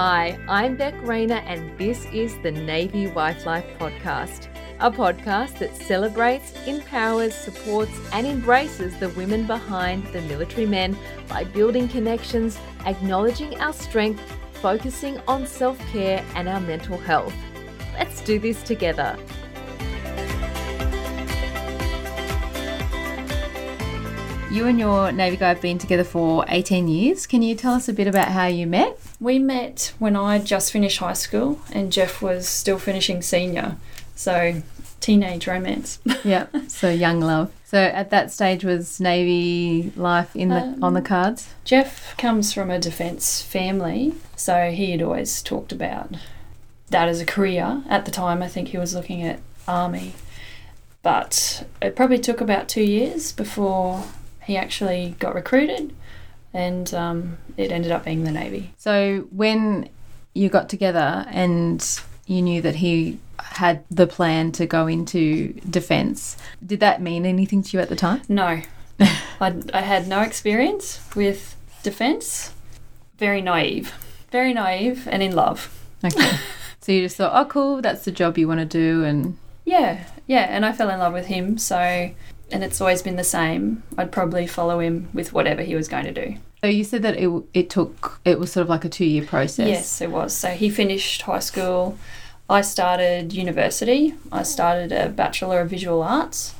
Hi, I'm Beck Rayner, and this is the Navy Wife Life Podcast, a podcast that celebrates, empowers, supports, and embraces the women behind the military men by building connections, acknowledging our strength, focusing on self care and our mental health. Let's do this together. You and your Navy guy have been together for 18 years. Can you tell us a bit about how you met? We met when I just finished high school and Jeff was still finishing senior. So, teenage romance. yeah, so young love. So at that stage was Navy life in the um, on the cards? Jeff comes from a defence family, so he had always talked about that as a career. At the time, I think he was looking at army. But it probably took about two years before he actually got recruited, and um, it ended up being the Navy. So when you got together and you knew that he had the plan to go into defence, did that mean anything to you at the time? No. I, I had no experience with defence. Very naive. Very naive and in love. Okay. so you just thought, oh, cool, that's the job you want to do, and yeah, yeah, and I fell in love with him. So and it's always been the same, I'd probably follow him with whatever he was going to do. So you said that it it took it was sort of like a two year process. Yes, it was. So he finished high school. I started university. I started a bachelor of visual arts,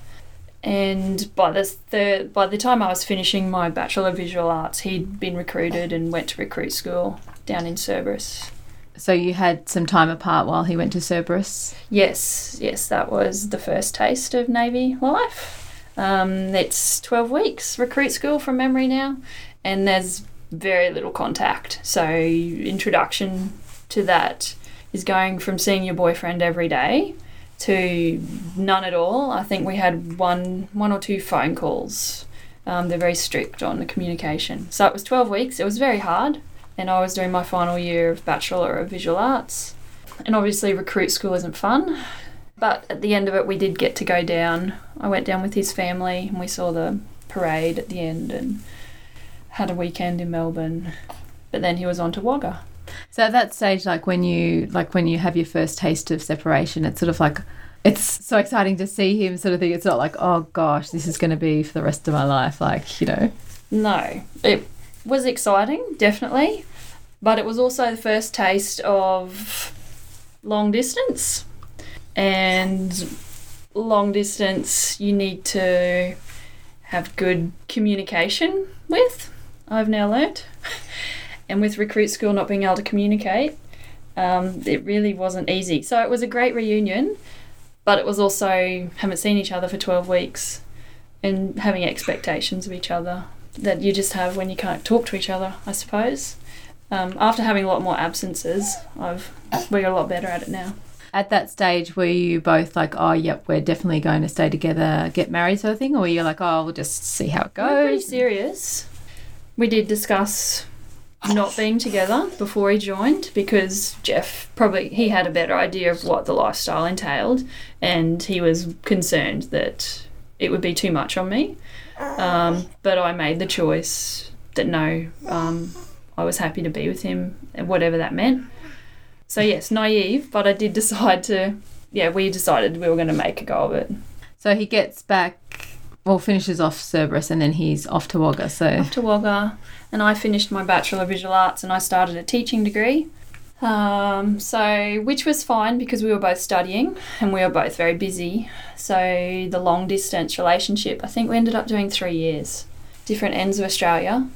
and by the third, by the time I was finishing my bachelor of visual arts, he'd been recruited and went to recruit school down in Cerberus. So you had some time apart while he went to Cerberus. Yes, yes, that was the first taste of Navy life. Um, it's 12 weeks recruit school from memory now, and there's very little contact. So, introduction to that is going from seeing your boyfriend every day to none at all. I think we had one, one or two phone calls. Um, they're very strict on the communication. So it was 12 weeks. It was very hard, and I was doing my final year of Bachelor of Visual Arts. And obviously, recruit school isn't fun. But at the end of it, we did get to go down. I went down with his family and we saw the parade at the end and had a weekend in Melbourne. But then he was on to Wagga. So at that stage, like when you like when you have your first taste of separation, it's sort of like it's so exciting to see him sort of thing. It's not like, oh gosh, this is going to be for the rest of my life. Like, you know. No, it was exciting, definitely. But it was also the first taste of long distance and long distance you need to have good communication with i've now learnt and with recruit school not being able to communicate um, it really wasn't easy. So it was a great reunion but it was also haven't seen each other for 12 weeks and having expectations of each other that you just have when you can't talk to each other i suppose. Um, after having a lot more absences i've we're a lot better at it now at that stage, were you both like, oh, yep, we're definitely going to stay together, get married, sort of thing? Or were you like, oh, we'll just see how it goes? We're pretty serious. We did discuss not being together before he joined because Jeff probably he had a better idea of what the lifestyle entailed and he was concerned that it would be too much on me. Um, but I made the choice that no, um, I was happy to be with him, whatever that meant. So yes, naive, but I did decide to. Yeah, we decided we were going to make a go of it. So he gets back, well, finishes off Cerberus, and then he's off to Wagga. So off to Wagga, and I finished my Bachelor of Visual Arts, and I started a teaching degree. Um, so, which was fine because we were both studying and we were both very busy. So, the long distance relationship, I think we ended up doing three years, different ends of Australia,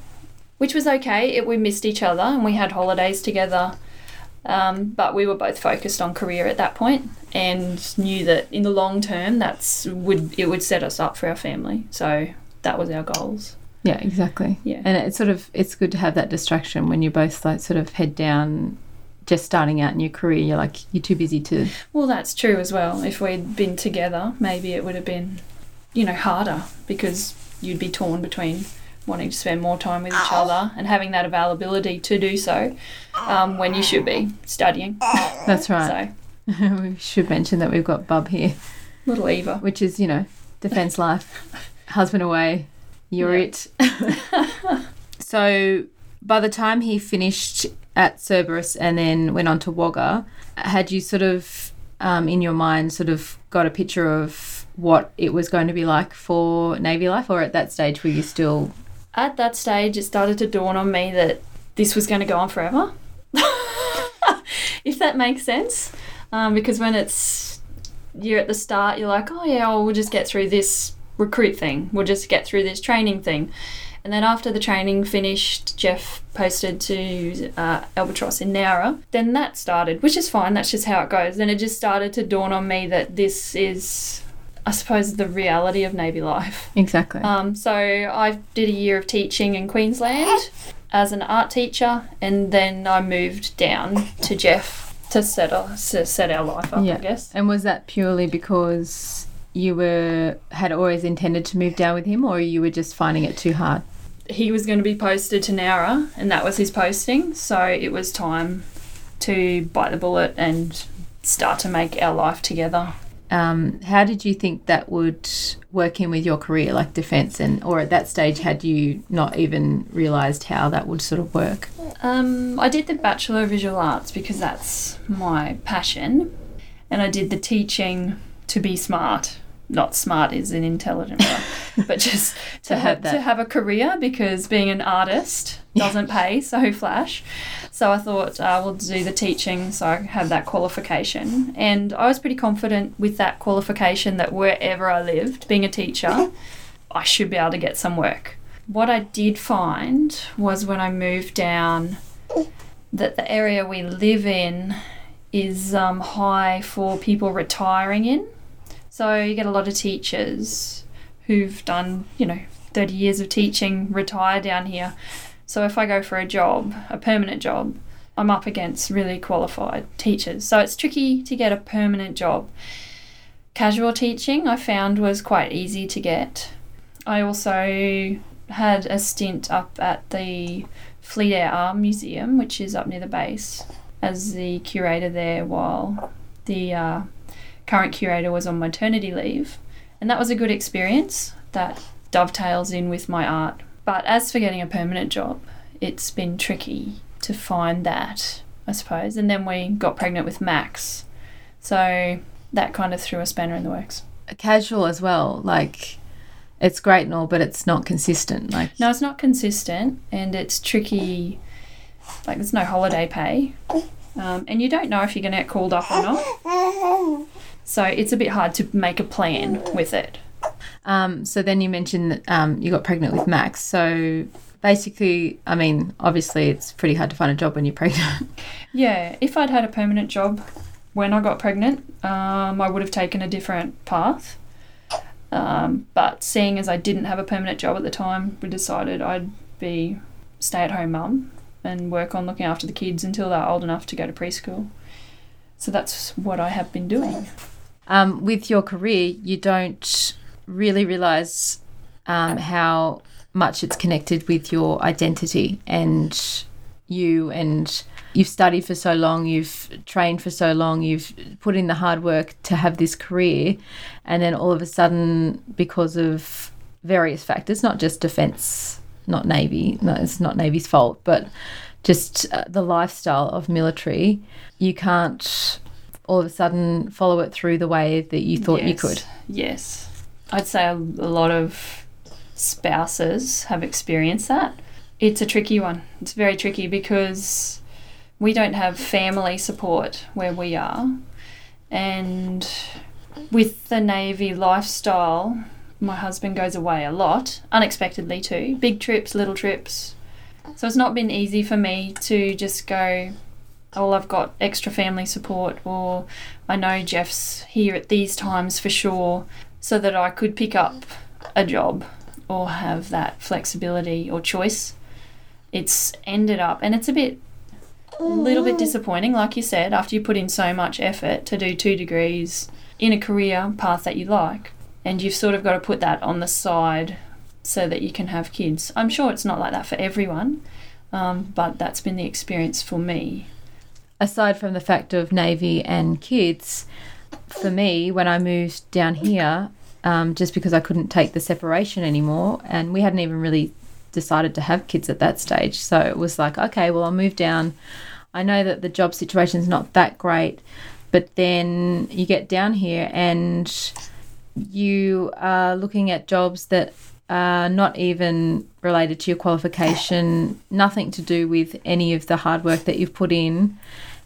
which was okay. It, we missed each other and we had holidays together um, but we were both focused on career at that point and knew that in the long term that's would it would set us up for our family. So that was our goals. Yeah, exactly. Yeah. And it's sort of it's good to have that distraction when you're both like sort of head down just starting out in your career, you're like you're too busy to Well, that's true as well. If we'd been together, maybe it would have been, you know, harder because you'd be torn between wanting to spend more time with each other and having that availability to do so um, when you should be studying. That's right. So we should mention that we've got Bub here. Little Eva. Which is, you know, defence life. Husband away, you're yep. it. so by the time he finished at Cerberus and then went on to Wagga, had you sort of um, in your mind sort of got a picture of what it was going to be like for Navy life, or at that stage were you still? At that stage, it started to dawn on me that this was going to go on forever. if that makes sense, um, because when it's you're at the start, you're like, oh yeah, well, we'll just get through this recruit thing. We'll just get through this training thing. And then after the training finished, Jeff posted to uh, Albatross in Nowra. Then that started, which is fine. That's just how it goes. Then it just started to dawn on me that this is, I suppose, the reality of Navy life. Exactly. Um, so I did a year of teaching in Queensland as an art teacher, and then I moved down to Jeff to set, to set our life up, Yeah. I guess. And was that purely because you were had always intended to move down with him, or you were just finding it too hard? he was going to be posted to Nowra, and that was his posting. So it was time to bite the bullet and start to make our life together. Um, how did you think that would work in with your career, like defence, and or at that stage had you not even realised how that would sort of work? Um, I did the Bachelor of Visual Arts because that's my passion, and I did the teaching to be smart. Not smart is an intelligent one, but just to, To have to have a career because being an artist doesn't pay so flash. So I thought uh, we'll do the teaching so I have that qualification, and I was pretty confident with that qualification that wherever I lived, being a teacher, I should be able to get some work. What I did find was when I moved down that the area we live in is um, high for people retiring in. So you get a lot of teachers who've done, you know, 30 years of teaching retire down here. So if I go for a job, a permanent job, I'm up against really qualified teachers. So it's tricky to get a permanent job. Casual teaching I found was quite easy to get. I also had a stint up at the Fleet Air Arm Museum, which is up near the base, as the curator there while the uh, current curator was on maternity leave. And that was a good experience that dovetails in with my art. But as for getting a permanent job, it's been tricky to find that, I suppose. And then we got pregnant with Max. So that kind of threw a spanner in the works. Casual as well, like it's great and all, but it's not consistent. Like No, it's not consistent and it's tricky. Like, there's no holiday pay. Um, and you don't know if you're going to get called up or not. So it's a bit hard to make a plan with it. Um, so then you mentioned that um, you got pregnant with Max. So basically, I mean, obviously, it's pretty hard to find a job when you're pregnant. Yeah, if I'd had a permanent job when I got pregnant, um, I would have taken a different path. Um, but seeing as I didn't have a permanent job at the time, we decided I'd be stay at home mum and work on looking after the kids until they're old enough to go to preschool. So that's what I have been doing. Um, with your career, you don't really realize um, how much it's connected with your identity and you and you've studied for so long you've trained for so long you've put in the hard work to have this career and then all of a sudden because of various factors not just defense not navy no it's not navy's fault but just uh, the lifestyle of military you can't all of a sudden follow it through the way that you thought you could Yes. I'd say a, a lot of spouses have experienced that. It's a tricky one. It's very tricky because we don't have family support where we are. And with the Navy lifestyle, my husband goes away a lot, unexpectedly too. Big trips, little trips. So it's not been easy for me to just go, well, I've got extra family support, or I know Jeff's here at these times for sure, so that I could pick up a job or have that flexibility or choice. It's ended up, and it's a bit, a little bit disappointing, like you said, after you put in so much effort to do two degrees in a career path that you like, and you've sort of got to put that on the side so that you can have kids. I'm sure it's not like that for everyone, um, but that's been the experience for me. Aside from the fact of Navy and kids, for me, when I moved down here, um, just because I couldn't take the separation anymore, and we hadn't even really decided to have kids at that stage. So it was like, okay, well, I'll move down. I know that the job situation is not that great, but then you get down here and you are looking at jobs that are not even related to your qualification, nothing to do with any of the hard work that you've put in,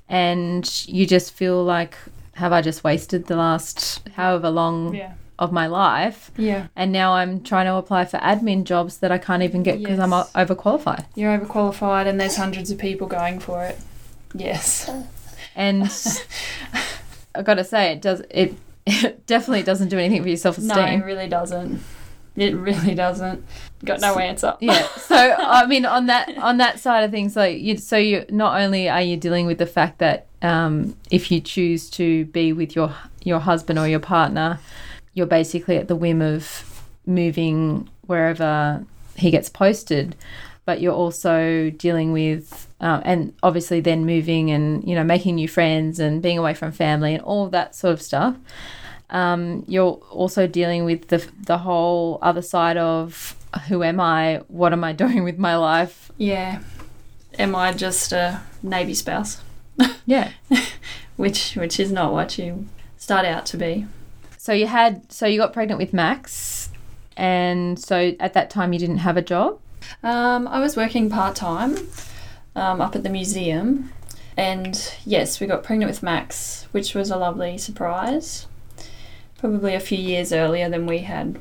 and you just feel like, have I just wasted the last however long Yeah. of my life? Yeah. And now I'm trying to apply for admin jobs that I can't even get because I'm overqualified. You're overqualified and there's hundreds of people going for it. Yes. And I got to say, it does it, it definitely doesn't do anything for your self esteem. No, it really doesn't. It really doesn't. Got no answer. yeah so i mean on that on that side of things like you so you not only are you dealing with the fact that um, if you choose to be with your your husband or your partner you're basically at the whim of moving wherever he gets posted but you're also dealing with um, and obviously then moving and you know making new friends and being away from family and all that sort of stuff um, you're also dealing with the the whole other side of who am I? What am I doing with my life? Yeah. Am I just a Navy spouse? Yeah. Which which is not what you start out to be. So you had so you got pregnant with Max, and so at that time you didn't have a job. Um, I was working part time um, up at the museum, and yes, we got pregnant with Max, which was a lovely surprise. Probably a few years earlier than we had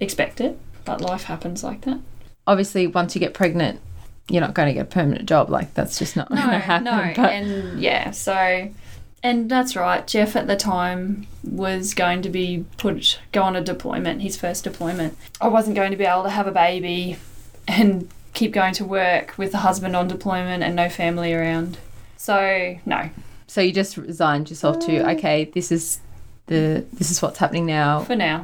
expected, but life happens like that. Obviously, once you get pregnant, you're not going to get a permanent job. Like that's just not going to happen. no, but and yeah, so and that's right. Jeff at the time was going to be put go on a deployment, his first deployment. I wasn't going to be able to have a baby and keep going to work with the husband on deployment and no family around. So no, so you just resigned yourself to mm. okay, this is the this is what's happening now. for now.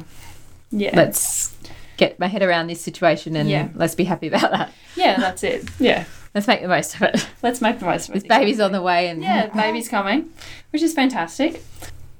Yeah. Let's get my head around this situation and Yeah. let's be happy about that. yeah, that's it. Yeah. Let's make the most of it. Let's make the most of it. This baby's on the way, and Yeah, baby's coming, which is fantastic.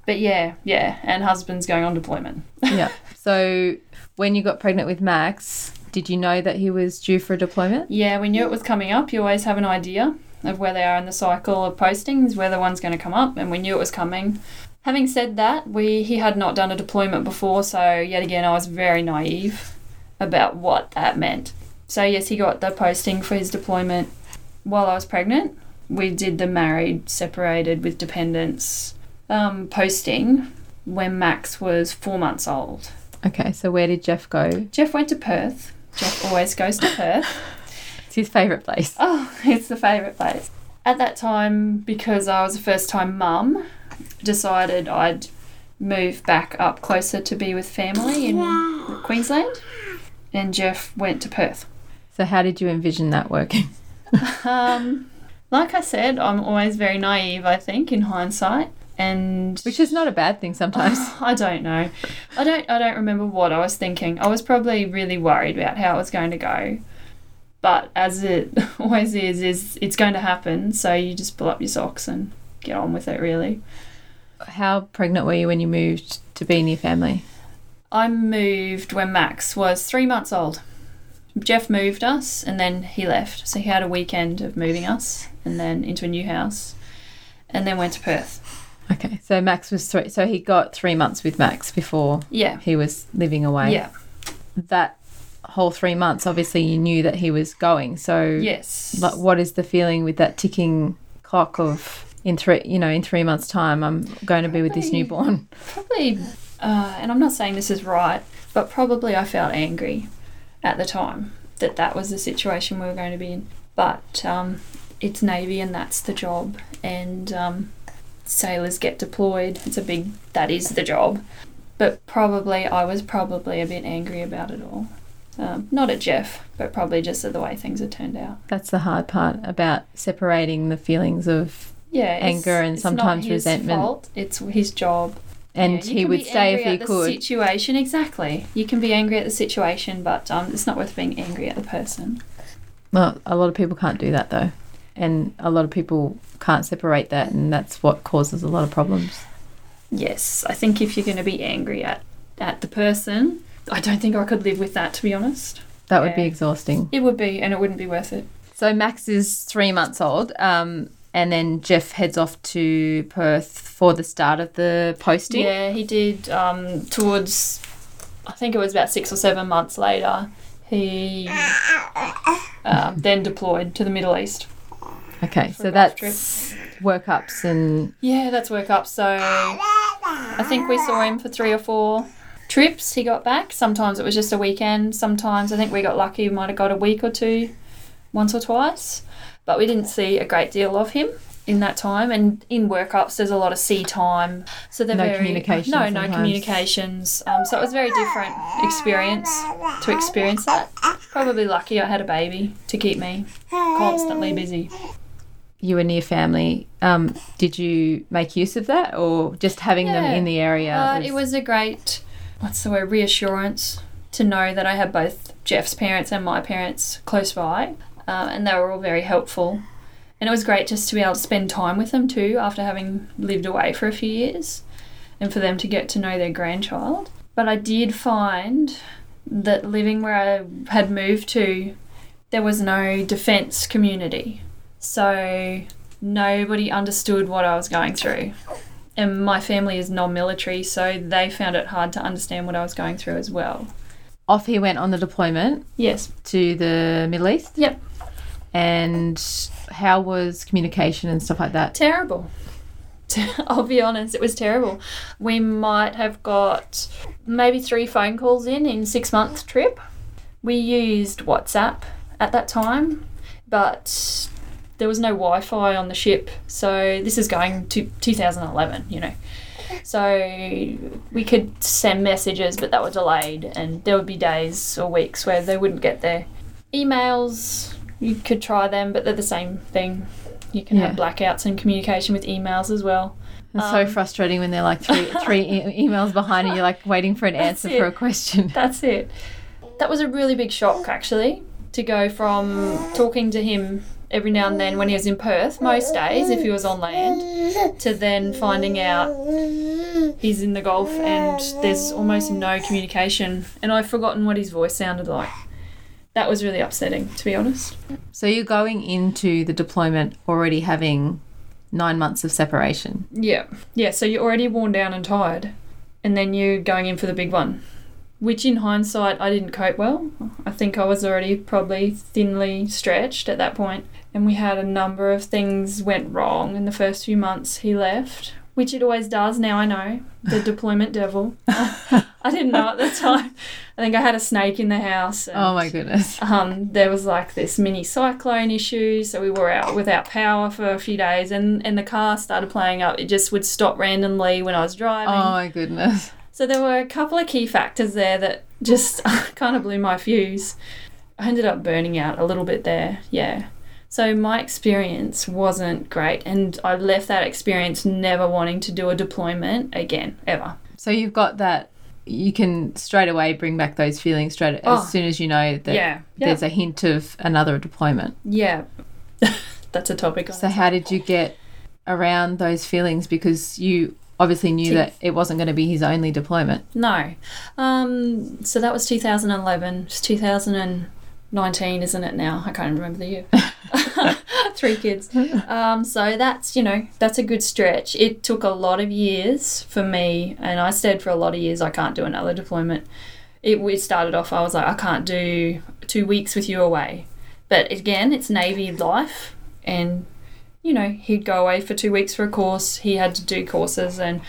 But yeah, yeah, and husband's going on deployment. yeah. So when you got pregnant with Max, did you know that he was due for a deployment? Yeah, we knew it was coming up. You always have an idea of where they are in the cycle of postings, where the one's going to come up, and we knew it was coming. Having said that, we he had not done a deployment before, so yet again I was very naive about what that meant. So yes, he got the posting for his deployment while I was pregnant. We did the married, separated with dependents um, posting when Max was four months old. Okay, so where did Jeff go? Jeff went to Perth. Jeff always goes to Perth. It's his favourite place. Oh, it's the favourite place. At that time, because I was a first time mum, decided I'd move back up closer to be with family in Queensland. And Jeff went to Perth. So how did you envision that working? Um, like I said, I'm always very naive, I think, in hindsight. And Which is not a bad thing sometimes. I don't know. I don't I don't remember what I was thinking. I was probably really worried about how it was going to go. But as it always is, is it's going to happen, so you just pull up your socks and get on with it really. How pregnant were you when you moved to be near family? I moved when Max was three months old. Jeff moved us and then he left. So he had a weekend of moving us and then into a new house and then went to Perth. Okay, so Max was three. So he got three months with Max before Yeah. he was living away. Yeah. That whole three months, obviously, you knew that he was going. So, Yes. like, what is the feeling with that ticking clock of in three, you know, in three months' time, I'm going to be with this newborn? probably, uh, and I'm not saying this is right, but probably I felt angry at the time that that was the situation we were going to be in. But um, it's Navy and that's the job, and um, sailors get deployed. It's a big, that is the job. But probably, I was probably a bit angry about it all. Um, not at Jeff, but probably just at the way things had turned out. That's the hard part about separating the feelings of, Yeah, Anger and sometimes his resentment. Fault. It's his job. and Yeah, he would stay if he could. Situation exactly. You can be angry at the situation, but um, it's not worth being angry at the person. Well, a lot of people can't do that though. And a lot of people can't separate that, and that's what causes a lot of problems. Yes, I think if you're going to be angry at at the person, I don't think I could live with that. To be honest, That would be exhausting. It would be, and it wouldn't be worth it. So Max is three months old, um, and then Jeff heads off to Perth for the start of the posting. Yeah, he did um, towards, I think it was about six or seven months later. He um, then deployed to the Middle East. Okay, so that's workups and Yeah, that's work up. So I think we saw him for three or four trips. He got back. Sometimes it was just a weekend. Sometimes I think we got lucky. We might have got a week or two, once or twice. But we didn't see a great deal of him in that time. And in workups, there's a lot of sea time. So they're No very communication No, no communications. Um, so it was a very different experience to experience that. Probably lucky I had a baby to keep me constantly busy. you were near family. Um, did you make use of that, or just having them in the area? Uh, it was a great, what's the word, reassurance to know that I had both Jeff's parents and my parents close by, uh, and they were all very helpful. And it was great just to be able to spend time with them too after having lived away for a few years and for them to get to know their grandchild. But I did find that living where I had moved to, there was no defence community. So nobody understood what I was going through and my family is non-military, so they found it hard to understand what I was going through as well. Off he went on the deployment Yes. to the Middle East. Yep. And how was communication and stuff like that? Terrible. I'll be honest, it was terrible. We might have got maybe three phone calls in in six month trip. We used WhatsApp at that time, but there was no Wi-Fi on the ship. So this is going to 2011, you know. So we could send messages, but that were delayed, and there would be days or weeks where they wouldn't get their emails. You could try them, but they're the same thing. You can have blackouts in communication with emails as well. It's so Um, frustrating when they're like three three e- emails behind and you're like waiting for an answer for a question. That's it. That was a really big shock, actually, to go from talking to him every now and then when he was in Perth, most days if he was on land, to then finding out he's in the Gulf and there's almost no communication. And I've forgotten what his voice sounded like. That was really upsetting, to be honest. So you're going into the deployment already having nine months of separation. Yeah. Yeah, so you're already worn down and tired, and then you're going in for the big one. Which, in hindsight, I didn't cope well. I think I was already probably thinly stretched at that point, and we had a number of things went wrong in the first few months he left, which it always does. Now I know the deployment devil. I didn't know at the time. I think I had a snake in the house. And, Oh my goodness. um, there was like this mini cyclone issue, so we were out without power for a few days, and, and the car started playing up. It just would stop randomly when I was driving. Oh my goodness. So there were a couple of key factors there that just kind of blew my fuse. I ended up burning out a little bit there, yeah. So my experience wasn't great, and I left that experience never wanting to do a deployment again, ever. So you've got that. You can straight away bring back those feelings straight Oh. as soon as you know that yeah, there's a hint of another deployment. yeah. That's a topic. So how did you get around those feelings? Because you obviously knew that it wasn't going to be his only deployment. No. Um, so that was 2011. it was It's 2019, isn't it now? I can't remember the year. Three kids. Um, so that's, you know, that's a good stretch. It took a lot of years for me, and I said for a lot of years, I can't do another deployment. It, we started off, I was like, I can't do two weeks with you away. But again, it's Navy life, and you know, he'd go away for two weeks for a course. He had to do courses and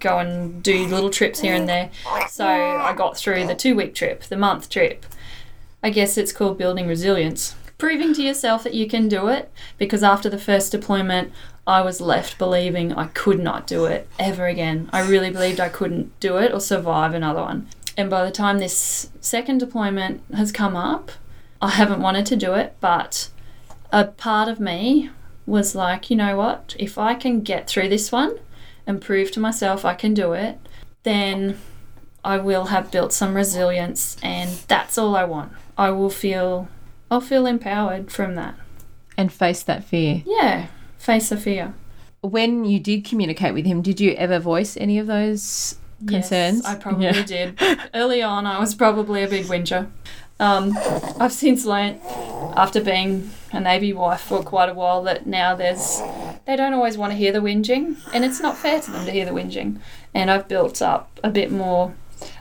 go and do little trips here and there. So I got through the two week trip, the month trip. I guess it's called building resilience. Proving to yourself that you can do it because after the first deployment, I was left believing I could not do it ever again. I really believed I couldn't do it or survive another one. And by the time this second deployment has come up, I haven't wanted to do it, but a part of me was like, you know what? If I can get through this one and prove to myself I can do it, then I will have built some resilience and that's all I want. I will feel I'll feel empowered from that. And face that fear. Yeah, face the fear. When you did communicate with him, did you ever voice any of those concerns? Yes, I probably Yeah. did. Early on, I was probably a big whinger. Um, I've since learnt, after being a Navy wife for quite a while, that now there's they don't always want to hear the whinging, and it's not fair to them to hear the whinging. And I've built up a bit more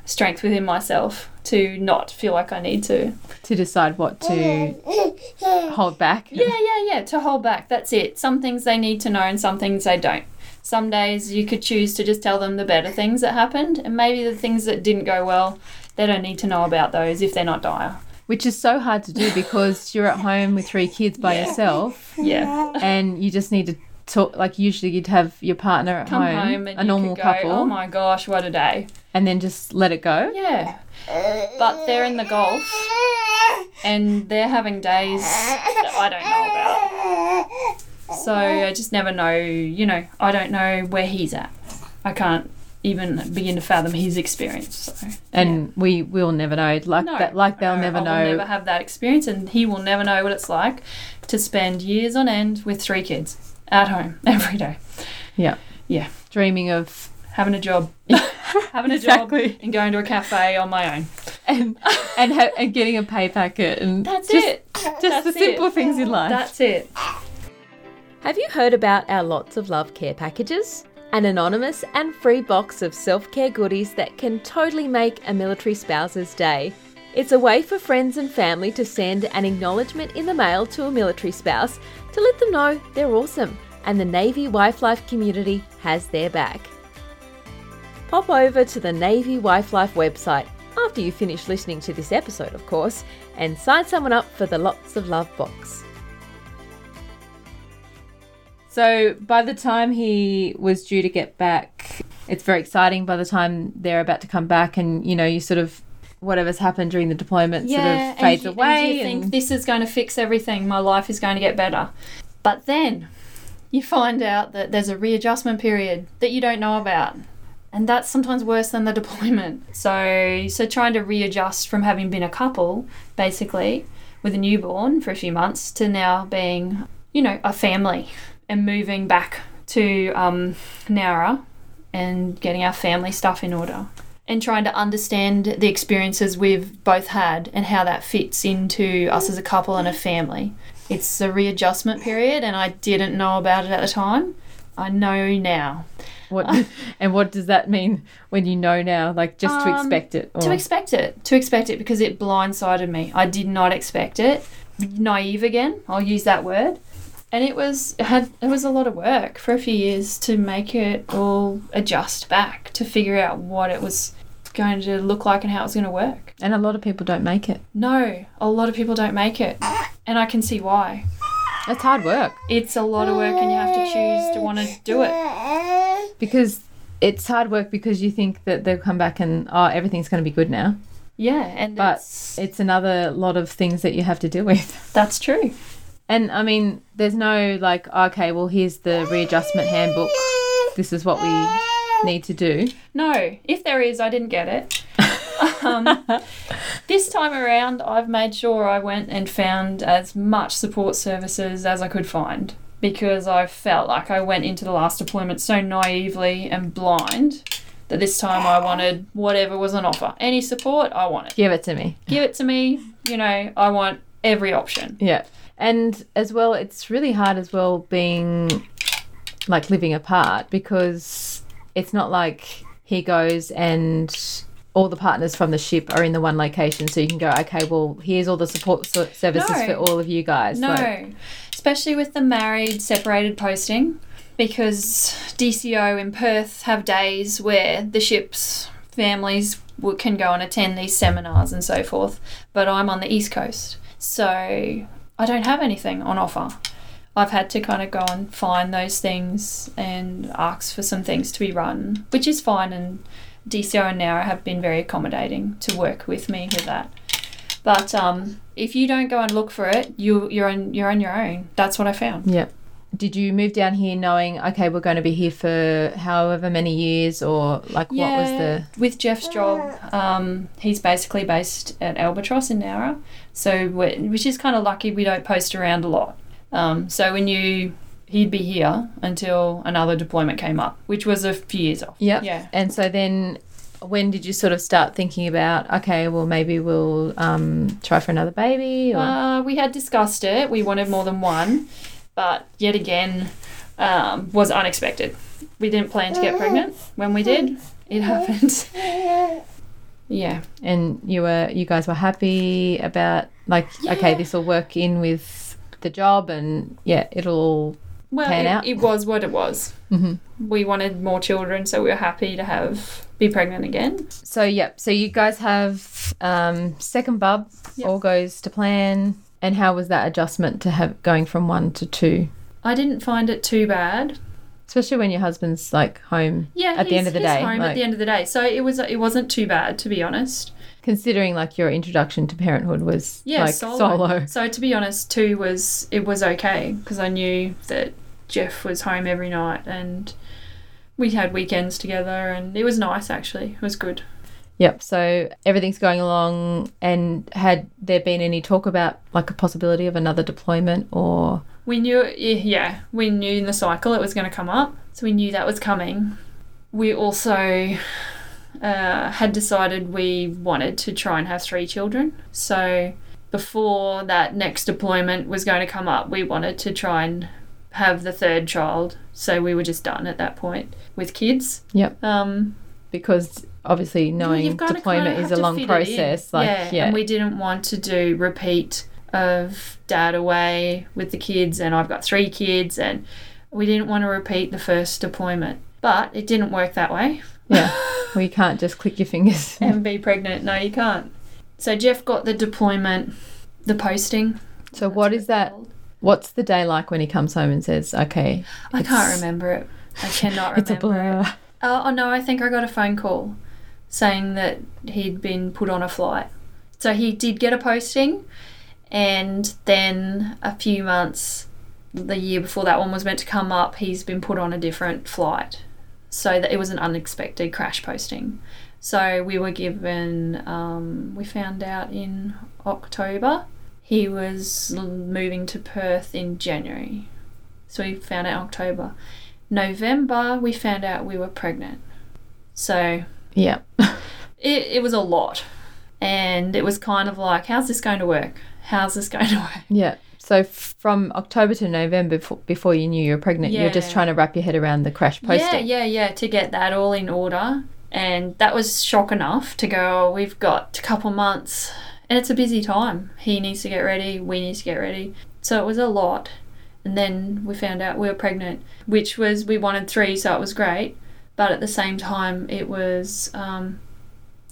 strength within myself to not feel like I need to. To decide what to hold back. Yeah, yeah, yeah. To hold back. That's it. Some things they need to know, and some things they don't. Some days you could choose to just tell them the better things that happened, and maybe the things that didn't go well, they don't need to know about those if they're not dire. Which is so hard to do because you're at home with three kids by yourself Yeah. and you just need to talk. Like, usually you'd have your partner at Come home, home and a you normal could go, oh couple, Oh my gosh, what a day. And then just let it go. Yeah. But they're in the Gulf and they're having days that I don't know about. So I just never know, you know, I don't know where he's at. I can't even begin to fathom his experience. So And we will never know. Like No, that, like they'll no, never I know. will never have that experience, and he will never know what it's like to spend years on end with three kids at home every day, yeah, Yeah. Dreaming of having a job, having a Exactly. job, and going to a cafe on my own. and and, ha- and getting a pay packet and That's just, it. Just That's the simple it. things in life. That's it. Have you heard about our Lots of Love care packages? An anonymous and free box of self care goodies that can totally make a military spouse's day. It's a way for friends and family to send an acknowledgement in the mail to a military spouse to let them know they're awesome and the Navy Wife Life community has their back. Pop over to the Navy Wife Life website after you finish listening to this episode, of course, and sign someone up for the Lots of Love box. So by the time he was due to get back, it's very exciting. By the time they're about to come back, and you know, you sort of whatever's happened during the deployment sort of fades and, you- away. And you think this is going to fix everything. My life is going to get better. But then you find out that there's a readjustment period that you don't know about. And that's sometimes worse than the deployment. So so trying to readjust from having been a couple, basically, with a newborn for a few months to now being, you know, a family and moving back to um, Nowra and getting our family stuff in order and trying to understand the experiences we've both had and how that fits into us as a couple and a family. It's a readjustment period, and I didn't know about it at the time. I know now. What and what does that mean when you know now? Like just to Um, expect it. Or, To expect it, to expect it, because it blindsided me. I did not expect it. Naive again. I'll use that word. And it was it had it was a lot of work for a few years to make it all adjust back to figure out what it was going to look like and how it was going to work. and a lot of people don't make it. No, a lot of people don't make it. And I can see why. It's hard work It's a lot of work and you have to choose to want to do it. Because it's hard work because you think that they'll come back and oh everything's going to be good now. Yeah, and But it's, It's another lot of things that you have to deal with. that's true. And I mean, there's no like, okay, well, here's the readjustment handbook. This is what we need to do. No, if there is, I didn't get it. um, this time around, I've made sure I went and found as much support services as I could find because I felt like I went into the last deployment so naively and blind that this time I wanted whatever was on offer. Any support, I want it. Give it to me. Give it to me. You know, I want every option. Yeah. And as well, it's really hard as well being like living apart because it's not like he goes and all the partners from the ship are in the one location. So you can go, okay, well, here's all the support services No. for all of you guys. No, Like, especially with the married separated posting, because DCO in Perth have days where the ship's families can go and attend these seminars and so forth, but I'm on the East Coast, so I don't have anything on offer. I've had to kind of go and find those things and ask for some things to be run, which is fine. And DCO and Nowra have been very accommodating to work with me with that. But um, if you don't go and look for it, you you're on you're on your own. That's what I found. yeah. Did you move down here knowing, okay, we're going to be here for however many years or like what was the. with Jeff's job? Um, he's basically based at Albatross in Nowra, so we're, which is kind of lucky. We don't post around a lot. Um, so we knew he'd be here until another deployment came up, which was a few years off. Yep. Yeah. And so then when did you sort of start thinking about, okay, well, maybe we'll um, try for another baby? Or? Uh, we had discussed it. We wanted more than one, but yet again, um, was unexpected. We didn't plan to get pregnant. When we did, it happened. yeah. and you were, you guys were happy about, like, okay, this will work in with the job and yeah, it'll. Well, Pan it, out. it was what it was. Mhm. We wanted more children, so we were happy to have be pregnant again. So, yep. So you guys have um, second bub, Yep. all goes to plan. And how was that adjustment to have going from one to two? I didn't find it too bad. Especially when your husband's like home Yeah, at the end of the day. home like- at the end of the day, so it was it wasn't too bad to be honest. considering like your introduction to parenthood was Yeah, like solo. solo. So to be honest, two was it was okay because I knew that Jeff was home every night and we had weekends together and it was nice actually. It was good. Yep. So everything's going along. And had there been any talk about like a possibility of another deployment or? We knew yeah, we knew in the cycle it was going to come up, so we knew that was coming. We also uh, had decided we wanted to try and have three children. So before that next deployment was going to come up, we wanted to try and have the third child. So we were just done at that point with kids. Yep. Um, Because obviously knowing deployment kinda is a long fit it in. process. Like yeah, yeah. and we didn't want to do repeat of dad away with the kids, and I've got three kids, and we didn't want to repeat the first deployment. But it didn't work that way. yeah. well, you can't just click your fingers. and be pregnant. No, you can't. So Jeff got the deployment, the posting. so what is that? What's the day like when he comes home and says, "Okay, I can't remember it. I cannot it's a remember it. blur." Oh, oh no, I think I got a phone call saying that he'd been put on a flight. So he did get a posting, and then a few months, the year before that one was meant to come up, he's been put on a different flight. So that it was an unexpected crash posting. So we were given, um, we found out in October. He was moving to Perth in January. So we found out October. November, we found out we were pregnant. So Yeah. it, it was a lot. And it was kind of like, how's this going to work? How's this going to work? Yeah. So from October to November, before, before you knew you were pregnant, you're just trying to wrap your head around the crash posting. Yeah, yeah, yeah, to get that all in order. And that was shock enough to go, oh, we've got a couple months. And it's a busy time. He needs to get ready, we need to get ready. So it was a lot. And then we found out we were pregnant, which was, we wanted three, so it was great. But at the same time, it was um,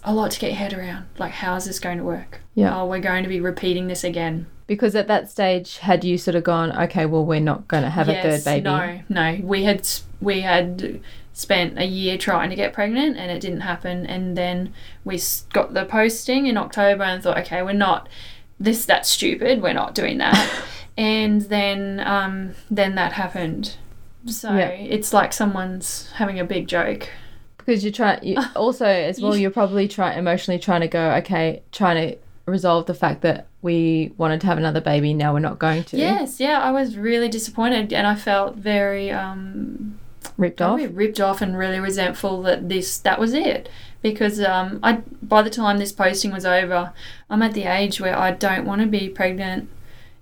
a lot to get your head around. Like, how is this going to work? Yeah. Oh, we're going to be repeating this again. Because at that stage, had you sort of gone, okay, well, we're not going to have a third Yes, baby. No, no. We had we had spent a year trying to get pregnant, and it didn't happen. And then we got the posting in October, and thought, okay, we're not this. That's stupid. We're not doing that. and then um, then that happened. So Yeah. it's like someone's having a big joke. Because you're trying, you, also as well, you're probably trying emotionally trying to go, okay, trying to resolve the fact that we wanted to have another baby, now we're not going to. Yes, yeah. I was really disappointed, and I felt very um, Ripped off. Probably ripped off and really resentful that this that was it because um, I by the time this posting was over, I'm at the age where I don't want to be pregnant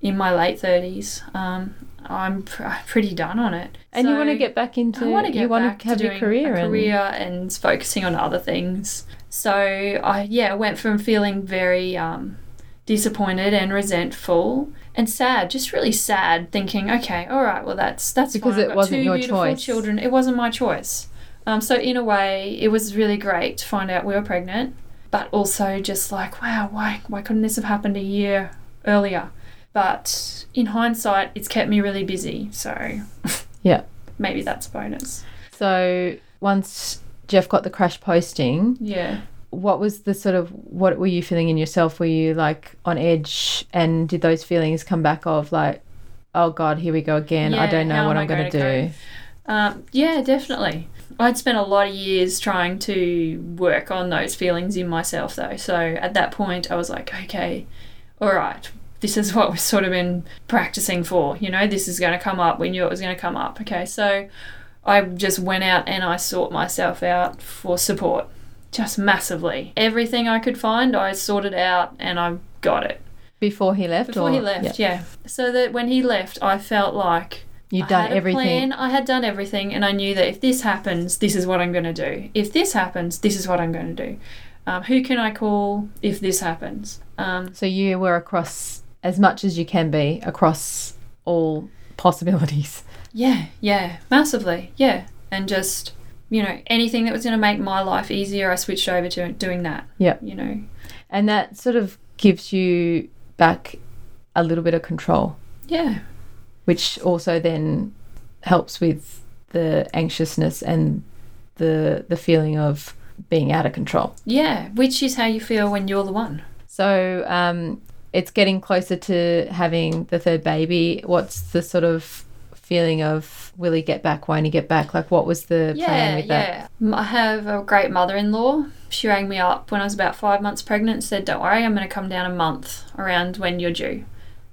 in my late thirties. Um, I'm pr- pretty done on it. And you want to get back into, I want to get you want to have your career. and, career and focusing on other things. So I yeah went from feeling very um, disappointed and resentful and sad, just really sad, thinking, okay, all right, well that's that's Because fine. it wasn't your choice. Children, it wasn't my choice. Um, so in a way, it was really great to find out we were pregnant, but also just like, wow, why why couldn't this have happened a year earlier? But in hindsight, it's kept me really busy. So Yeah. maybe that's a bonus. So once Jeff got the crash posting, Yeah. What was the sort of what were you feeling in yourself? Were you like on edge, and did those feelings come back of like, oh god, here we go again. I don't know what I'm going to gonna do. Um, yeah, definitely. I'd spent a lot of years trying to work on those feelings in myself, though. So at that point, I was like, okay, all right, this is what we've sort of been practicing for. You know, this is going to come up. We knew it was going to come up. Okay, so I just went out and I sought myself out for support. Just massively. Everything I could find, I sorted out and I got it. Before he left? Before or- he left, yeah. yeah. So that when he left, I felt like You'd I done everything. Plan. I had done everything, and I knew that if this happens, this is what I'm going to do. If this happens, this is what I'm going to do. Um, who can I call if this happens? Um, So you were across as much as you can be across all possibilities. yeah, yeah, massively, yeah, and just you know anything that was going to make my life easier, I switched over to doing that. Yeah. You know, And that sort of gives you back a little bit of control, yeah, which also then helps with the anxiousness and the the feeling of being out of control. yeah, which is how you feel when you're the one. So um, it's getting closer to having the third baby. What's the sort of feeling of will he get back? Won't he get back? Like, what was the plan Yeah, with that? yeah. M- I have a great mother-in-law. She rang me up when I was about five months pregnant and said, "Don't worry, I'm going to come down a month around when you're due."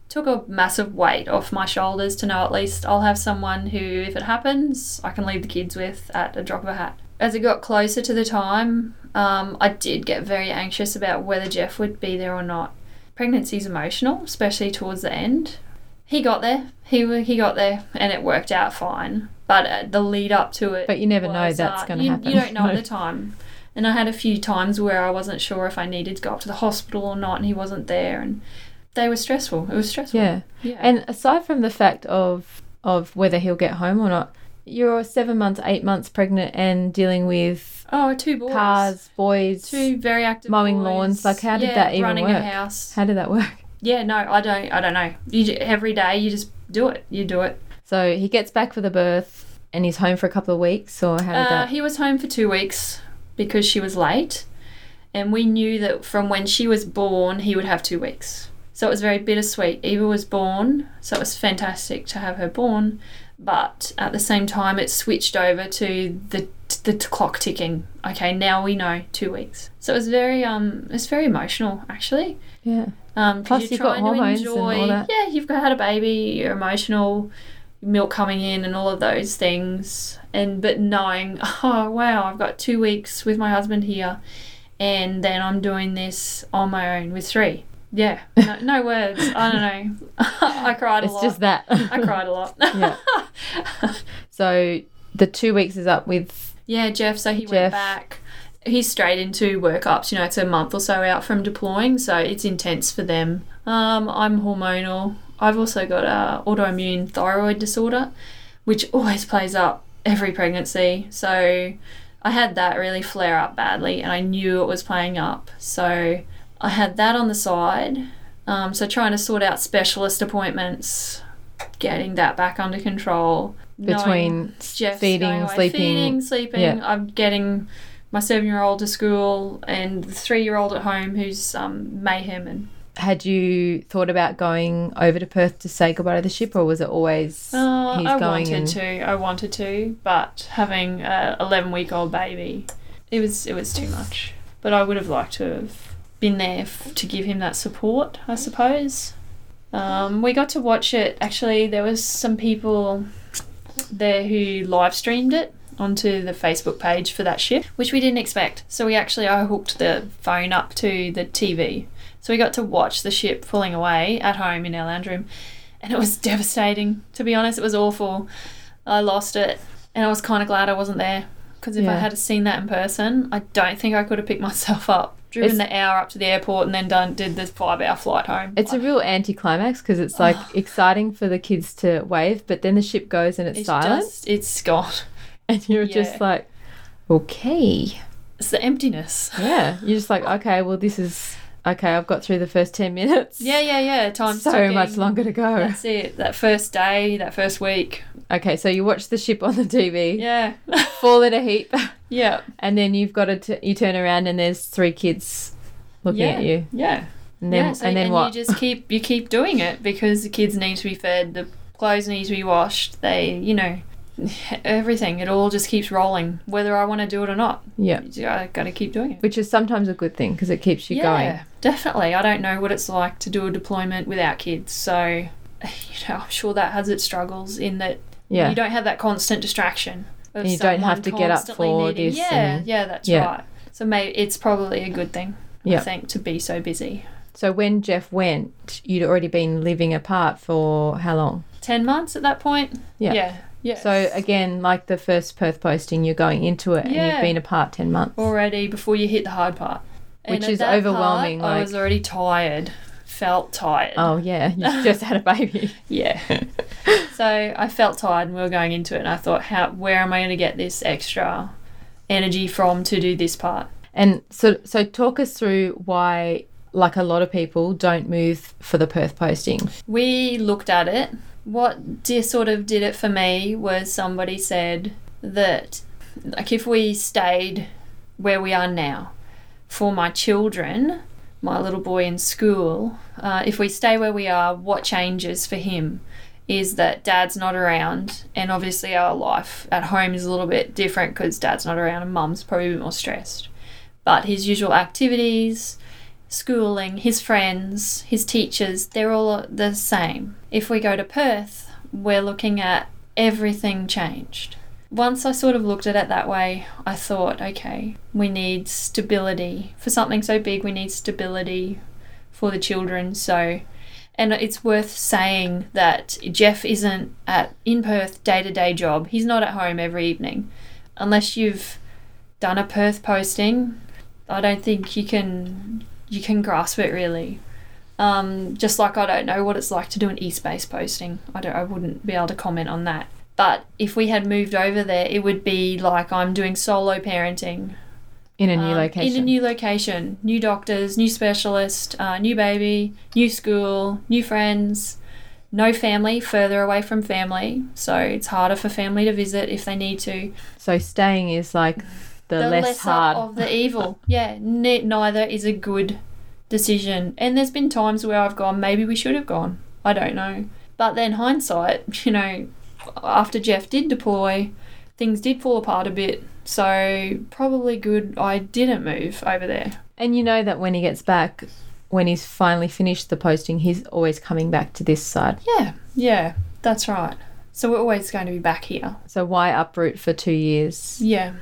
Took a massive weight off my shoulders to know at least I'll have someone who, if it happens, I can leave the kids with at a drop of a hat. As it got closer to the time, um, I did get very anxious about whether Jeff would be there or not. Pregnancy is emotional, especially towards the end. He got there. He he got there, and it worked out fine. But uh, the lead up to it, But you never know that's uh, going to happen. You don't know at the time. And I had a few times where I wasn't sure if I needed to go up to the hospital or not, and he wasn't there, and they were stressful. It was stressful. Yeah. yeah. And aside from the fact of of whether he'll get home or not, you're seven months, eight months pregnant and dealing with oh, two boys, cars, boys. two very active mowing boys. lawns. Like, how did Yeah, that even running work? a house. How did that work? Yeah, no, I don't. I don't know. You every day you just do it. You do it. So he gets back for the birth and he's home for a couple of weeks, or how did Uh, that? he was home for two weeks because she was late, and we knew that from when she was born, he would have two weeks. So it was very bittersweet. Eva was born, so it was fantastic to have her born, but at the same time, it switched over to the the t- clock ticking. Okay, now we know two weeks. So it was very um, it's very emotional actually. Yeah. Um, Plus you've got hormones and all that. Yeah, you've got had a baby. You're emotional, milk coming in, and all of those things. And but knowing, oh wow, I've got two weeks with my husband here, and then I'm doing this on my own with three. Yeah, no, no words. I don't know. I cried a It's lot. just that. I cried a lot. Yeah. So the two weeks is up with Yeah, Jeff. So he Jeff. went back. He's straight into workups. You know, it's a month or so out from deploying, so it's intense for them. Um, I'm hormonal. I've also got a autoimmune thyroid disorder, which always plays up every pregnancy. So I had that really flare up badly, and I knew it was playing up. So I had that on the side. Um, so trying to sort out specialist appointments, getting that back under control. between feeding, sleeping. feeding, sleeping. Yeah. I'm getting my seven-year-old to school and the three-year-old at home who's um, mayhem and. Had you thought about going over to Perth to say goodbye to the ship, or was it always Uh, he's I going wanted and to. I wanted to, but having a 11-week-old baby, it was it was too much. But I would have liked to have been there f- to give him that support. I suppose. Um, we got to watch it. Actually, there was some people there who live streamed it onto the Facebook page for that ship, which we didn't expect. So we actually I hooked the phone up to the TV. So we got to watch the ship pulling away at home in our lounge room, and it was devastating. To be honest, it was awful. I lost it, and I was kind of glad I wasn't there because if I had seen that in person, I don't think I could have picked myself up, driven It's- the hour up to the airport, and then done did the five-hour flight home. It's a real anticlimax because it's like exciting for the kids to wave, but then the ship goes and it's, it's silent, just it's gone. and you're yeah. just like, okay, It's the emptiness. yeah. You're just like, okay, well, this is okay. I've got through the first ten minutes. Yeah, yeah, yeah. Time so much longer to go. That's it. That first day, that first week. Okay, so you watch the ship on the TV, Yeah. fall in a heap, yeah. and then you've got to t- you turn around and there's three kids looking yeah. at you, Yeah. and then yeah. So, and then and what? you just keep you keep doing it because the kids need to be fed, the clothes need to be washed. They, you know, everything. It all just keeps rolling, whether I want to do it or not. yeah, I got to keep doing it. which is sometimes a good thing because it keeps you yeah, going. definitely. I don't know what it's like to do a deployment without kids, so you know, I'm sure that has its struggles in that Yeah, you don't have that constant distraction. of And you don't have to get up for needing- this Yeah, and- yeah, that's Yeah. right. So maybe it's probably a good thing. Yeah. I think to be so busy. So when Jeff went, you'd already been living apart for how long? Ten months at that point. Yeah. Yeah. Yeah. So again, like the first Perth posting, you're going into it and you've been apart 10 months. already before you hit the hard part. Which is that part, overwhelming, I was already tired. Felt tired. Oh yeah, you just had a baby. Yeah. so I felt tired and we were going into it and I thought, how where am I gonna get this extra energy from to do this part? And so so talk us through why like a lot of people don't move for the Perth posting. We looked at it. What sort of did it for me was somebody said that, like, if we stayed where we are now for my children, my little boy in school, uh, if we stay where we are, what changes for him is that dad's not around, and obviously our life at home is a little bit different because dad's not around and mum's probably more stressed. But his usual activities, schooling, his friends, his teachers, they're all the same. If we go to Perth, we're looking at everything changed. Once I sort of looked at it that way, I thought, okay, we need stability. For something so big, we need stability for the children. So, and it's worth saying that Jeff isn't at in Perth day to day job. He's not at home every evening. Unless you've done a Perth posting, I don't think you can you can grasp it really. Um, just like I don't know what it's like to do an East Base posting. I don't. I wouldn't be able to comment on that. But if we had moved over there, it would be like I'm doing solo parenting In a new um, location. In a new location, new doctors, new specialist, uh, new baby, new school, new friends, no family, further away from family. So it's harder for family to visit if they need to. so staying is like the, less lesser hard. of the evil. Yeah, ne- neither is a good decision. And there's been times where I've gone, maybe we should have gone. I don't know. But then hindsight, you know, after Jeff did deploy, things did fall apart a bit. So probably good I didn't move over there. and you know that when he gets back, when he's finally finished the posting, he's always coming back to this side. Yeah, yeah, that's right. So we're always going to be back here. So why uproot for two years Yeah,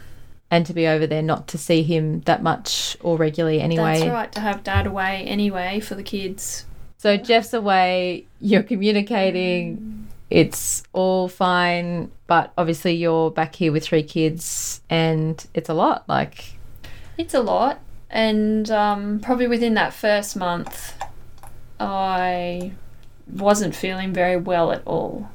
and to be over there, not to see him that much or regularly anyway? that's right. To have dad away anyway for the kids. So Jeff's away, you're communicating, it's all fine, but obviously you're back here with three kids and it's a lot. Like, It's a lot, and um, probably within that first month, I wasn't feeling very well at all.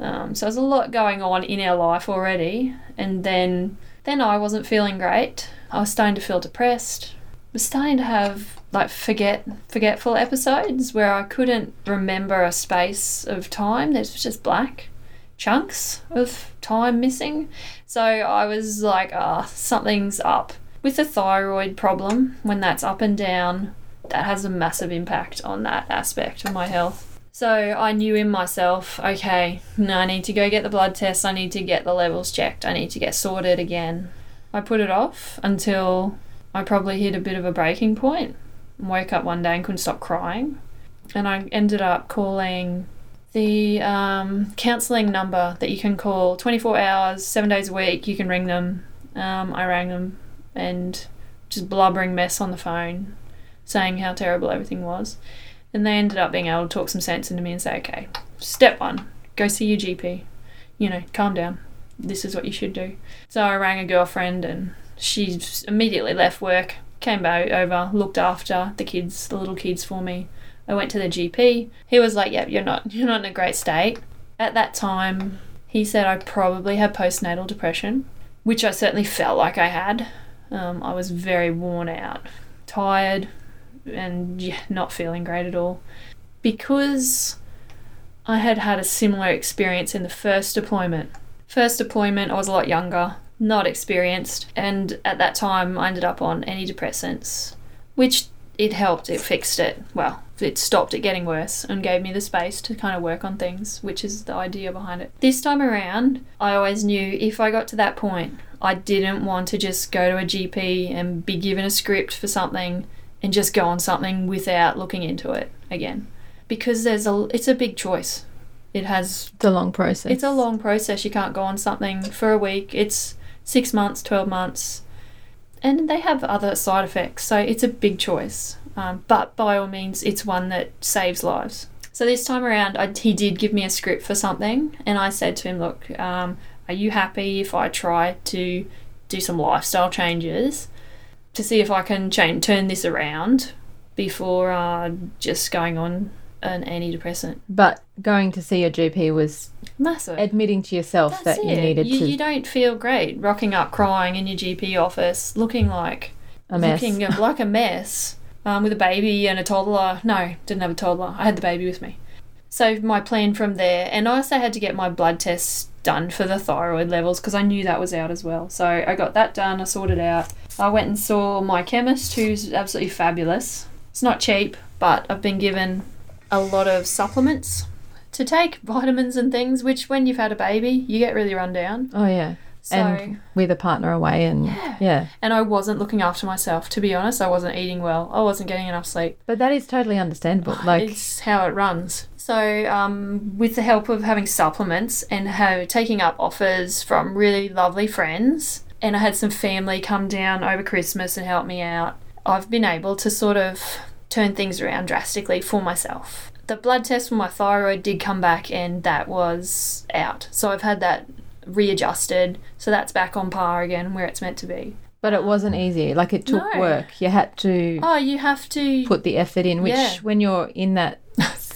Um, so there's a lot going on in our life already, and then then I wasn't feeling great. I was starting to feel depressed. was starting to have like forget forgetful episodes where I couldn't remember a space of time. There was just black chunks of time missing. So I was like, ah, something's up. With the thyroid problem, when that's up and down, that has a massive impact on that aspect of my health. So I knew in myself, okay, no, I need to go get the blood test. I need to get the levels checked. I need to get sorted again. I put it off until I probably hit a bit of a breaking point. Woke up one day and couldn't stop crying. And I ended up calling the um, counselling number that you can call 24 hours, seven days a week. You can ring them. Um, I rang them and just blubbering mess on the phone saying how terrible everything was. And they ended up being able to talk some sense into me and say, okay, step one, go see your GP. You know, calm down. This is what you should do. So I rang a girlfriend and she immediately left work, came back over, looked after the kids, the little kids for me. I went to the GP. He was like, "Yep, you're not you're not in a great state." At that time, he said I probably had postnatal depression, which I certainly felt like I had. Um, I was very worn out, tired, and yeah, not feeling great at all. Because I had had a similar experience in the first deployment. First deployment, I was a lot younger, not experienced, and at that time I ended up on antidepressants, which it helped, it fixed it. Well, it stopped it getting worse and gave me the space to kind of work on things, which is the idea behind it. This time around, I always knew if I got to that point, I didn't want to just go to a GP and be given a script for something and just go on something without looking into it again. Because there's a it's a big choice. It has it's a long process. it's a long process. You can't go on something for a week. It's six months, 12 months. and they have other side effects, so it's a big choice. Um, but by all means, it's one that saves lives. So this time around, I, he did give me a script for something, and I said to him, "Look, um, are you happy if I try to do some lifestyle changes to see if I can change turn this around before uh, just going on an antidepressant?" But going to see your GP was Massive. admitting to yourself That's that you needed you, to you don't feel great rocking up crying in your GP office, looking like a mess. looking like a mess um, with a baby and a toddler. No, didn't have a toddler. I had the baby with me. So my plan from there, and I also had to get my blood tests done for the thyroid levels because I knew that was out as well. So I got that done. I sorted out. I went and saw my chemist, who's absolutely fabulous. It's not cheap, but I've been given a lot of supplements to take, vitamins and things. Which, when you've had a baby, you get really run down. oh yeah. So and with a partner away and Yeah. yeah. and I wasn't looking after myself. To be honest, I wasn't eating well. I wasn't getting enough sleep. But that is totally understandable. Like it's how it runs. So, um, with the help of having supplements and have, taking up offers from really lovely friends, and I had some family come down over Christmas and help me out, I've been able to sort of turn things around drastically for myself. The blood test for my thyroid did come back, and that was out. So, I've had that readjusted. So, that's back on par again where it's meant to be. but it wasn't easy. Like it took No. work. You had to Oh, you have to. put the effort in, which Yeah. when you're in that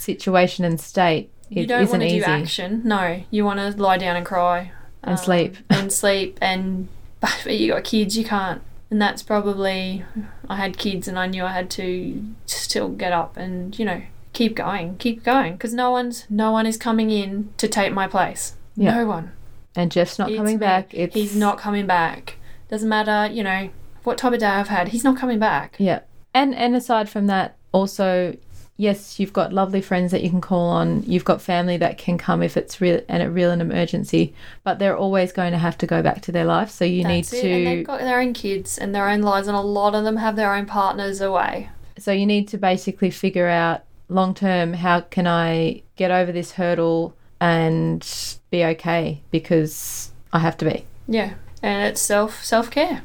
situation and state, you it don't isn't want to do easy. action. No, you want to lie down and cry And um, sleep. and sleep. And but you got kids, you can't. And that's probably I had kids, and I knew I had to still get up and you know keep going, keep going, because no one's no one is coming in to take my place. Yeah. No one. And Jeff's not It's coming back. It's He's not coming back. Doesn't matter, you know what type of day I've had. He's not coming back. Yeah. And and aside from that, also yes, you've got lovely friends that you can call on. You've got family that can come if it's real and a real an emergency. But they're always going to have to go back to their life. So you That's need it. And they've got their own kids and their own lives, and a lot of them have their own partners away. so you need to basically figure out long term how can I get over this hurdle and be okay because I have to be. Yeah, and it's self self care.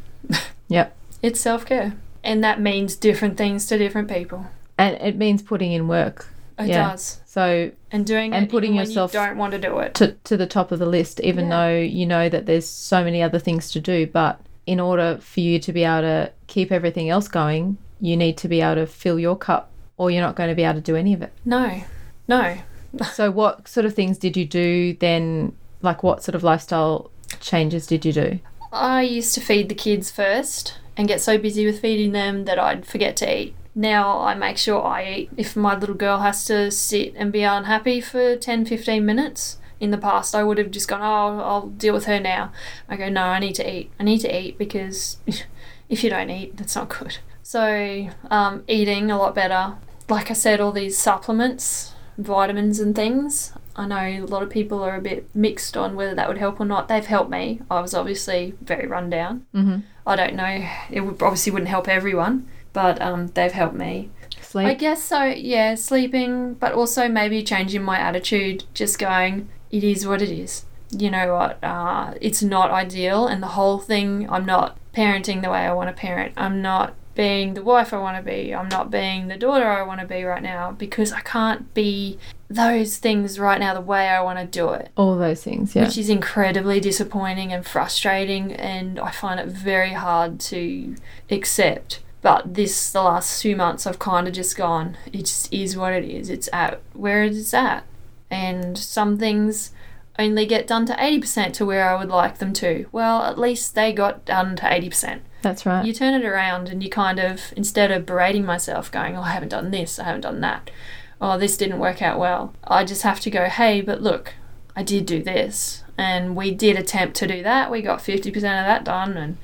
Yep. It's self care, and that means different things to different people. And it means putting in work. It Yeah. does, So and doing And it putting yourself- you don't want to do it. to, to the top of the list, even Yeah. though you know that there's so many other things to do. But in order for you to be able to keep everything else going, you need to be able to fill your cup, or you're not going to be able to do any of it. No, no. so, what sort of things did you do then? Like, what sort of lifestyle changes did you do? I used to feed the kids first and get so busy with feeding them that I'd forget to eat. Now I make sure I eat. If my little girl has to sit and be unhappy for 10 15 minutes, in the past I would have just gone, oh, I'll deal with her now. I go, no, I need to eat. I need to eat because if you don't eat, that's not good. So, um, eating a lot better. Like I said, all these supplements, vitamins, and things. I know a lot of people are a bit mixed on whether that would help or not. They've helped me. I was obviously very run down. Mm-hmm. I don't know. It would obviously wouldn't help everyone, but um, they've helped me. Sleep. I guess so. Yeah, sleeping, but also maybe changing my attitude. Just going, it is what it is. You know what? Uh, it's not ideal, and the whole thing. I'm not parenting the way I want to parent. I'm not being the wife I want to be. I'm not being the daughter I want to be right now because I can't be those things right now the way I want to do it all those things, yeah. which is incredibly disappointing and frustrating and I find it very hard to accept. But this the last few months I've kind of just gone, it just is what it is. It's at where it is at. And some things only get done to 80% to where I would like them to. Well, at least they got done to 80%. That's right. You turn it around and you kind of, instead of berating myself, going, oh, I haven't done this, I haven't done that, oh, this didn't work out well, I just have to go, hey, but look, I did do this. And we did attempt to do that. We got 50% of that done. And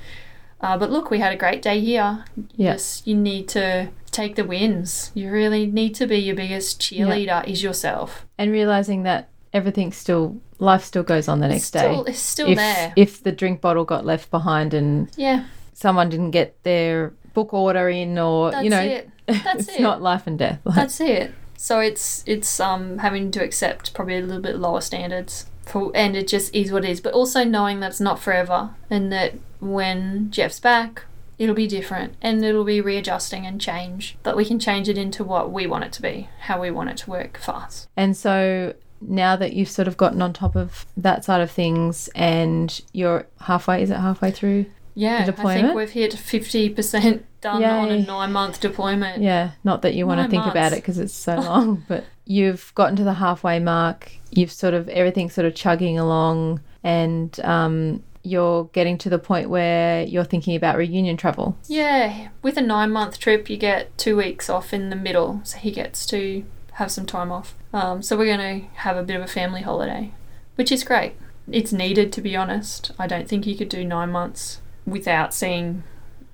uh, But look, we had a great day here. Yeah. Just, you need to take the wins. You really need to be your biggest cheerleader, is yourself. and realizing that everything still, life still goes on the next it's still, day. It's still if, there. if the drink bottle got left behind and yeah, someone didn't get their book order in, or that's you know, it. That's it's it. not life and death. Like, That's it. So it's it's um having to accept probably a little bit lower standards for and it just is what it is. But also knowing that it's not forever and that when Jeff's back, it'll be different and it'll be readjusting and change. But we can change it into what we want it to be, how we want it to work for us. And so now that you've sort of gotten on top of that side of things and you're halfway, is it halfway through? Yeah, I think we've hit 50% done on a nine month deployment. Yeah, not that you want to Nine think about it because it's so long, but you've gotten to the halfway mark. You've sort of everything's sort of chugging along, and um, you're getting to the point where you're thinking about reunion travel. Yeah, with a nine month trip, you get two weeks off in the middle, so he gets to have some time off. Um, so we're going to have a bit of a family holiday, which is great. It's needed, to be honest. I don't think you could do nine months without seeing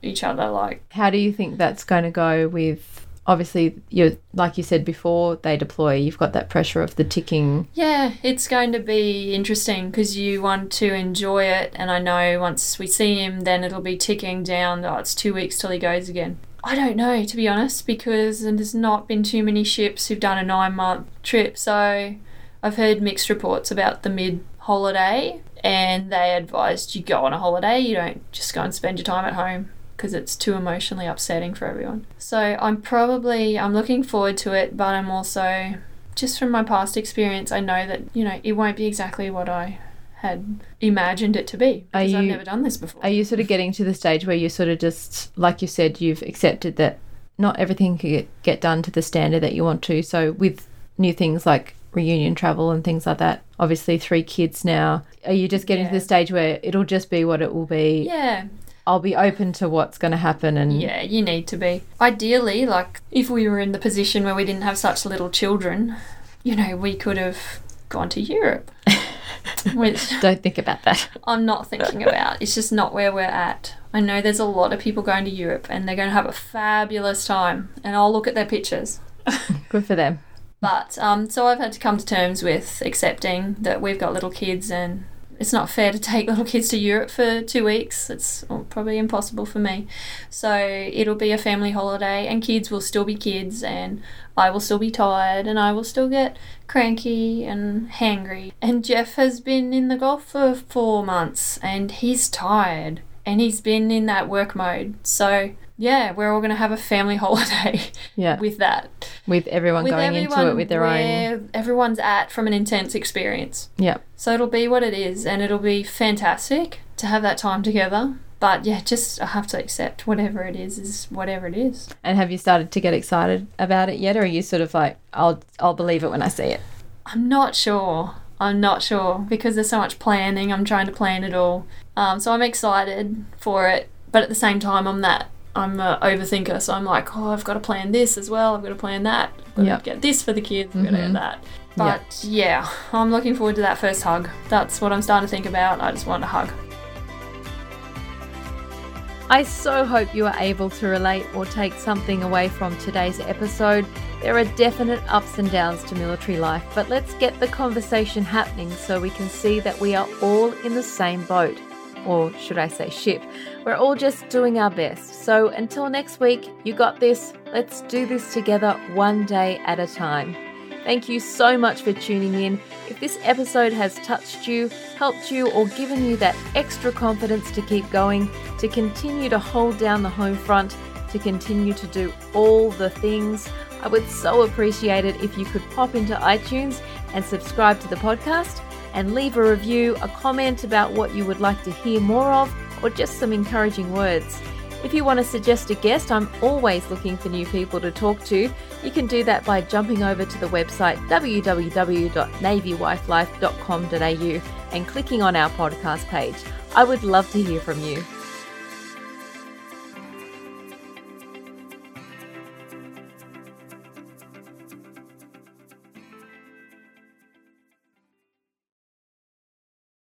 each other. Like, How do you think that's going to go with? Obviously, you're like you said before they deploy. You've got that pressure of the ticking. yeah, it's going to be interesting because you want to enjoy it, and I know once we see him, then it'll be ticking down. Oh, it's two weeks till he goes again. I don't know, to be honest, because there's not been too many ships who've done a nine month trip. So I've heard mixed reports about the mid holiday, and they advised you go on a holiday, you don't just go and spend your time at home because it's too emotionally upsetting for everyone. So I'm probably I'm looking forward to it, but I'm also just from my past experience, I know that you know it won't be exactly what I had imagined it to be because I've you- never done this before. Are you sort of getting to the stage where you're sort of just, like you said, you've accepted that not everything can get done to the standard that you want to? So, with new things like reunion travel and things like that, obviously, three kids now, are you just getting to the stage where it'll just be what it will be? yeah, I'll be open to what's going to happen and Yeah, you need to be. Ideally, like if we were in the position where we didn't have such little children, you know, we could have gone to Europe. Which don't think about that. I'm not thinking about. It's just not where we're at. I know there's a lot of people going to Europe and they're going to have a fabulous time, and I'll look at their pictures. Good for them. But um, so I've had to come to terms with accepting that we've got little kids and it's not fair to take little kids to Europe for two weeks. It's probably impossible for me. So it'll be a family holiday and kids will still be kids and I will still be tired and I will still get cranky and hangry. And Jeff has been in the Gulf for four months and he's tired and he's been in that work mode. So yeah, we're all going to have a family holiday Yeah. With, that. with everyone with going into it with their own. everyone's at from an intense experience. Yeah. So it'll be what it is, and it'll be fantastic to have that time together. But yeah, just I have to accept whatever it is is whatever it is. And have you started to get excited about it yet? Or are you sort of like, I'll, I'll believe it when I see it? I'm not sure. I'm not sure because there's so much planning. I'm trying to plan it all. Um, so I'm excited for it, but at the same time, I'm that I'm a overthinker. So I'm like, oh, I've got to plan this as well. I've got to plan that. I've got Yep. to get this for the kids. I've got to get that. But yeah, I'm looking forward to that first hug. That's what I'm starting to think about. I just want a hug. I so hope you are able to relate or take something away from today's episode. There are definite ups and downs to military life, but let's get the conversation happening so we can see that we are all in the same boat. Or should I say ship? We're all just doing our best. So until next week, you got this. Let's do this together one day at a time. Thank you so much for tuning in. If this episode has touched you, helped you, or given you that extra confidence to keep going, to continue to hold down the home front, to continue to do all the things, I would so appreciate it if you could pop into iTunes and subscribe to the podcast and leave a review, a comment about what you would like to hear more of, or just some encouraging words. If you want to suggest a guest, I'm always looking for new people to talk to. You can do that by jumping over to the website www.navywifelife.com.au and clicking on our podcast page. I would love to hear from you.